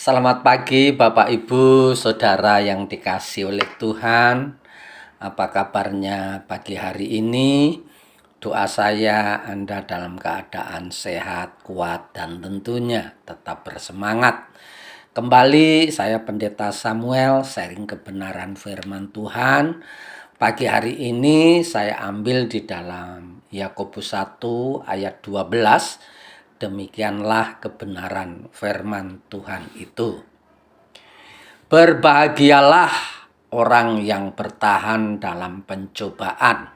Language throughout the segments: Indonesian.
selamat pagi Bapak Ibu, Saudara yang dikasih oleh Tuhan. Apa kabarnya pagi hari ini? Doa saya Anda dalam keadaan sehat, kuat, dan tentunya tetap bersemangat. Kembali saya Pendeta Samuel sharing kebenaran firman Tuhan. Pagi hari ini saya ambil di dalam Yakobus 1 ayat 12 Demikianlah kebenaran firman Tuhan itu. Berbahagialah orang yang bertahan dalam pencobaan,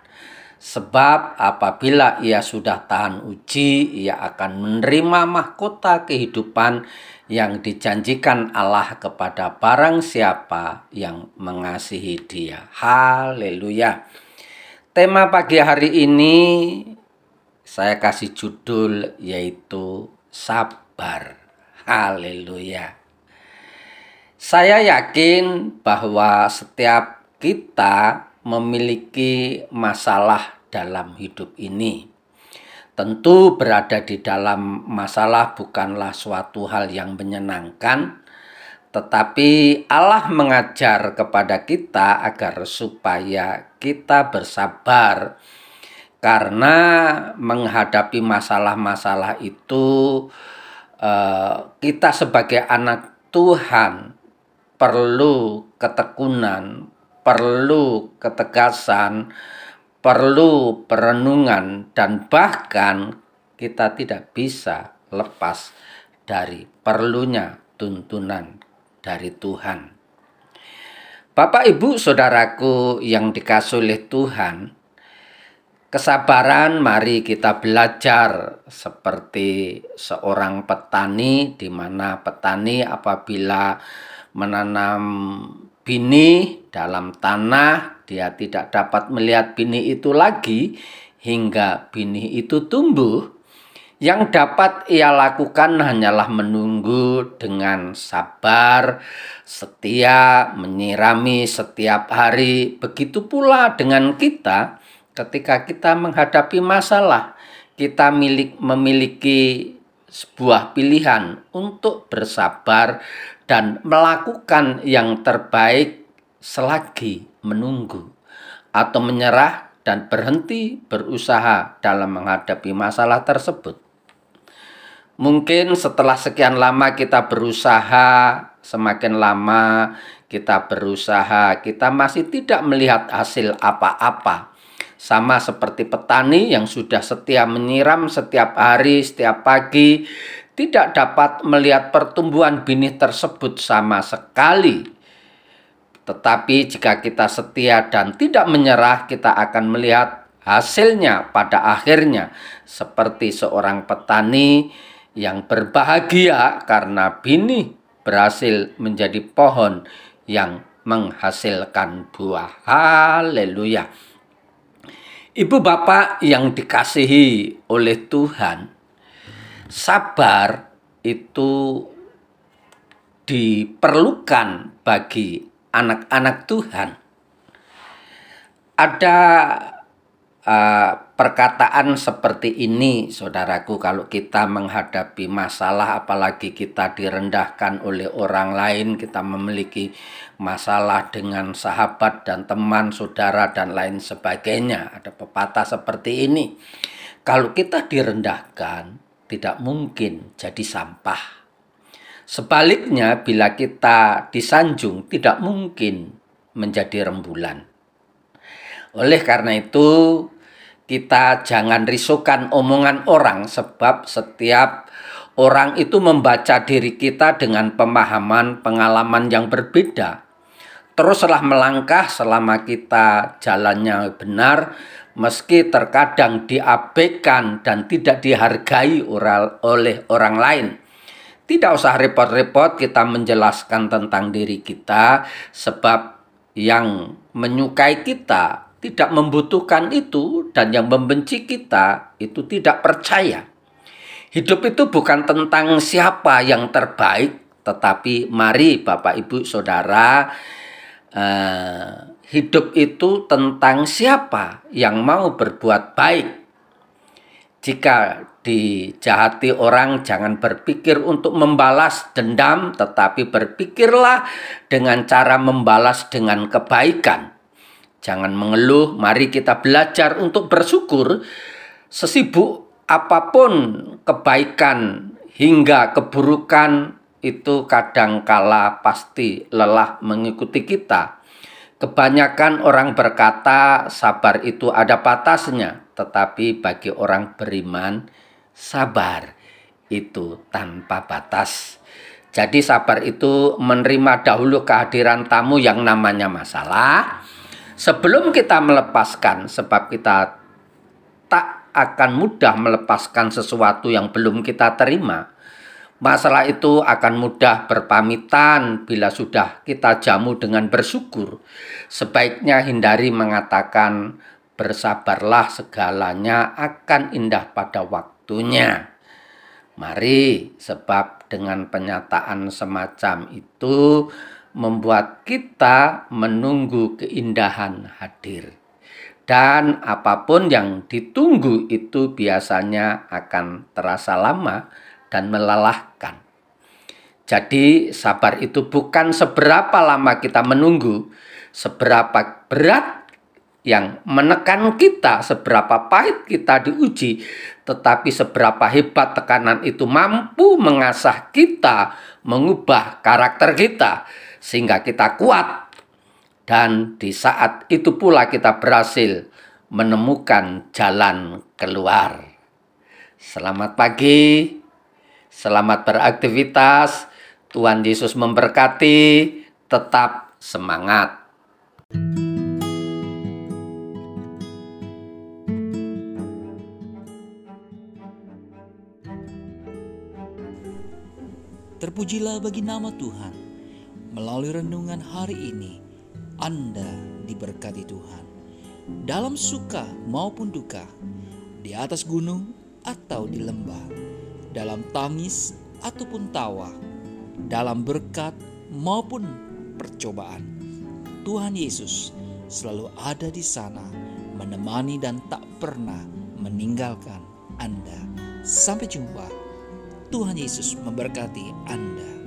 sebab apabila ia sudah tahan uji, ia akan menerima mahkota kehidupan yang dijanjikan Allah kepada barang siapa yang mengasihi Dia. Haleluya! Tema pagi hari ini saya kasih judul yaitu sabar. Haleluya. Saya yakin bahwa setiap kita memiliki masalah dalam hidup ini. Tentu berada di dalam masalah bukanlah suatu hal yang menyenangkan, tetapi Allah mengajar kepada kita agar supaya kita bersabar karena menghadapi masalah-masalah itu eh, kita sebagai anak Tuhan perlu ketekunan, perlu ketegasan, perlu perenungan dan bahkan kita tidak bisa lepas dari perlunya tuntunan dari Tuhan. Bapak, Ibu, saudaraku yang dikasih oleh Tuhan, Kesabaran mari kita belajar seperti seorang petani di mana petani apabila menanam bini dalam tanah dia tidak dapat melihat bini itu lagi hingga bini itu tumbuh yang dapat ia lakukan hanyalah menunggu dengan sabar, setia, menyirami setiap hari. Begitu pula dengan kita, ketika kita menghadapi masalah, kita milik, memiliki sebuah pilihan untuk bersabar dan melakukan yang terbaik selagi menunggu atau menyerah dan berhenti berusaha dalam menghadapi masalah tersebut. Mungkin setelah sekian lama kita berusaha, semakin lama kita berusaha, kita masih tidak melihat hasil apa-apa sama seperti petani yang sudah setia menyiram setiap hari, setiap pagi, tidak dapat melihat pertumbuhan benih tersebut sama sekali. Tetapi jika kita setia dan tidak menyerah, kita akan melihat hasilnya pada akhirnya seperti seorang petani yang berbahagia karena benih berhasil menjadi pohon yang menghasilkan buah. Haleluya. Ibu bapak yang dikasihi oleh Tuhan, sabar itu diperlukan bagi anak-anak Tuhan. Ada uh, perkataan seperti ini, saudaraku, kalau kita menghadapi masalah, apalagi kita direndahkan oleh orang lain, kita memiliki masalah dengan sahabat dan teman, saudara, dan lain sebagainya. Ada pepatah seperti ini. Kalau kita direndahkan, tidak mungkin jadi sampah. Sebaliknya, bila kita disanjung, tidak mungkin menjadi rembulan. Oleh karena itu, kita jangan risukan omongan orang, sebab setiap orang itu membaca diri kita dengan pemahaman pengalaman yang berbeda. Teruslah melangkah selama kita jalannya benar, meski terkadang diabaikan dan tidak dihargai oleh orang lain. Tidak usah repot-repot kita menjelaskan tentang diri kita, sebab yang menyukai kita tidak membutuhkan itu, dan yang membenci kita itu tidak percaya. Hidup itu bukan tentang siapa yang terbaik, tetapi mari Bapak Ibu Saudara, eh, hidup itu tentang siapa yang mau berbuat baik. Jika dijahati orang, jangan berpikir untuk membalas dendam, tetapi berpikirlah dengan cara membalas dengan kebaikan. Jangan mengeluh, mari kita belajar untuk bersyukur. Sesibuk apa pun kebaikan hingga keburukan itu kadangkala pasti lelah mengikuti kita. Kebanyakan orang berkata sabar itu ada batasnya, tetapi bagi orang beriman sabar itu tanpa batas. Jadi sabar itu menerima dahulu kehadiran tamu yang namanya masalah sebelum kita melepaskan sebab kita tak akan mudah melepaskan sesuatu yang belum kita terima. Masalah itu akan mudah berpamitan bila sudah kita jamu dengan bersyukur. Sebaiknya hindari mengatakan bersabarlah segalanya akan indah pada waktu waktunya. Mari, sebab dengan penyataan semacam itu membuat kita menunggu keindahan hadir. Dan apa pun yang ditunggu itu biasanya akan terasa lama dan melelahkan. Jadi, sabar itu bukan seberapa lama kita menunggu, seberapa berat yang menekan kita, seberapa pahit kita diuji, tetapi seberapa hebat tekanan itu mampu mengasah kita, mengubah karakter kita, sehingga kita kuat. Dan di saat itu pula kita berhasil menemukan jalan keluar. Selamat pagi, selamat beraktivitas. Tuhan Yesus memberkati, tetap semangat. Terpujilah bagi nama Tuhan. Melalui renungan hari ini, Anda diberkati Tuhan. Dalam suka maupun duka, di atas gunung atau di lembah, dalam tangis ataupun tawa, dalam berkat maupun percobaan. Tuhan Yesus selalu ada di sana, menemani dan tak pernah meninggalkan Anda. Sampai jumpa Tuhan Yesus memberkati Anda.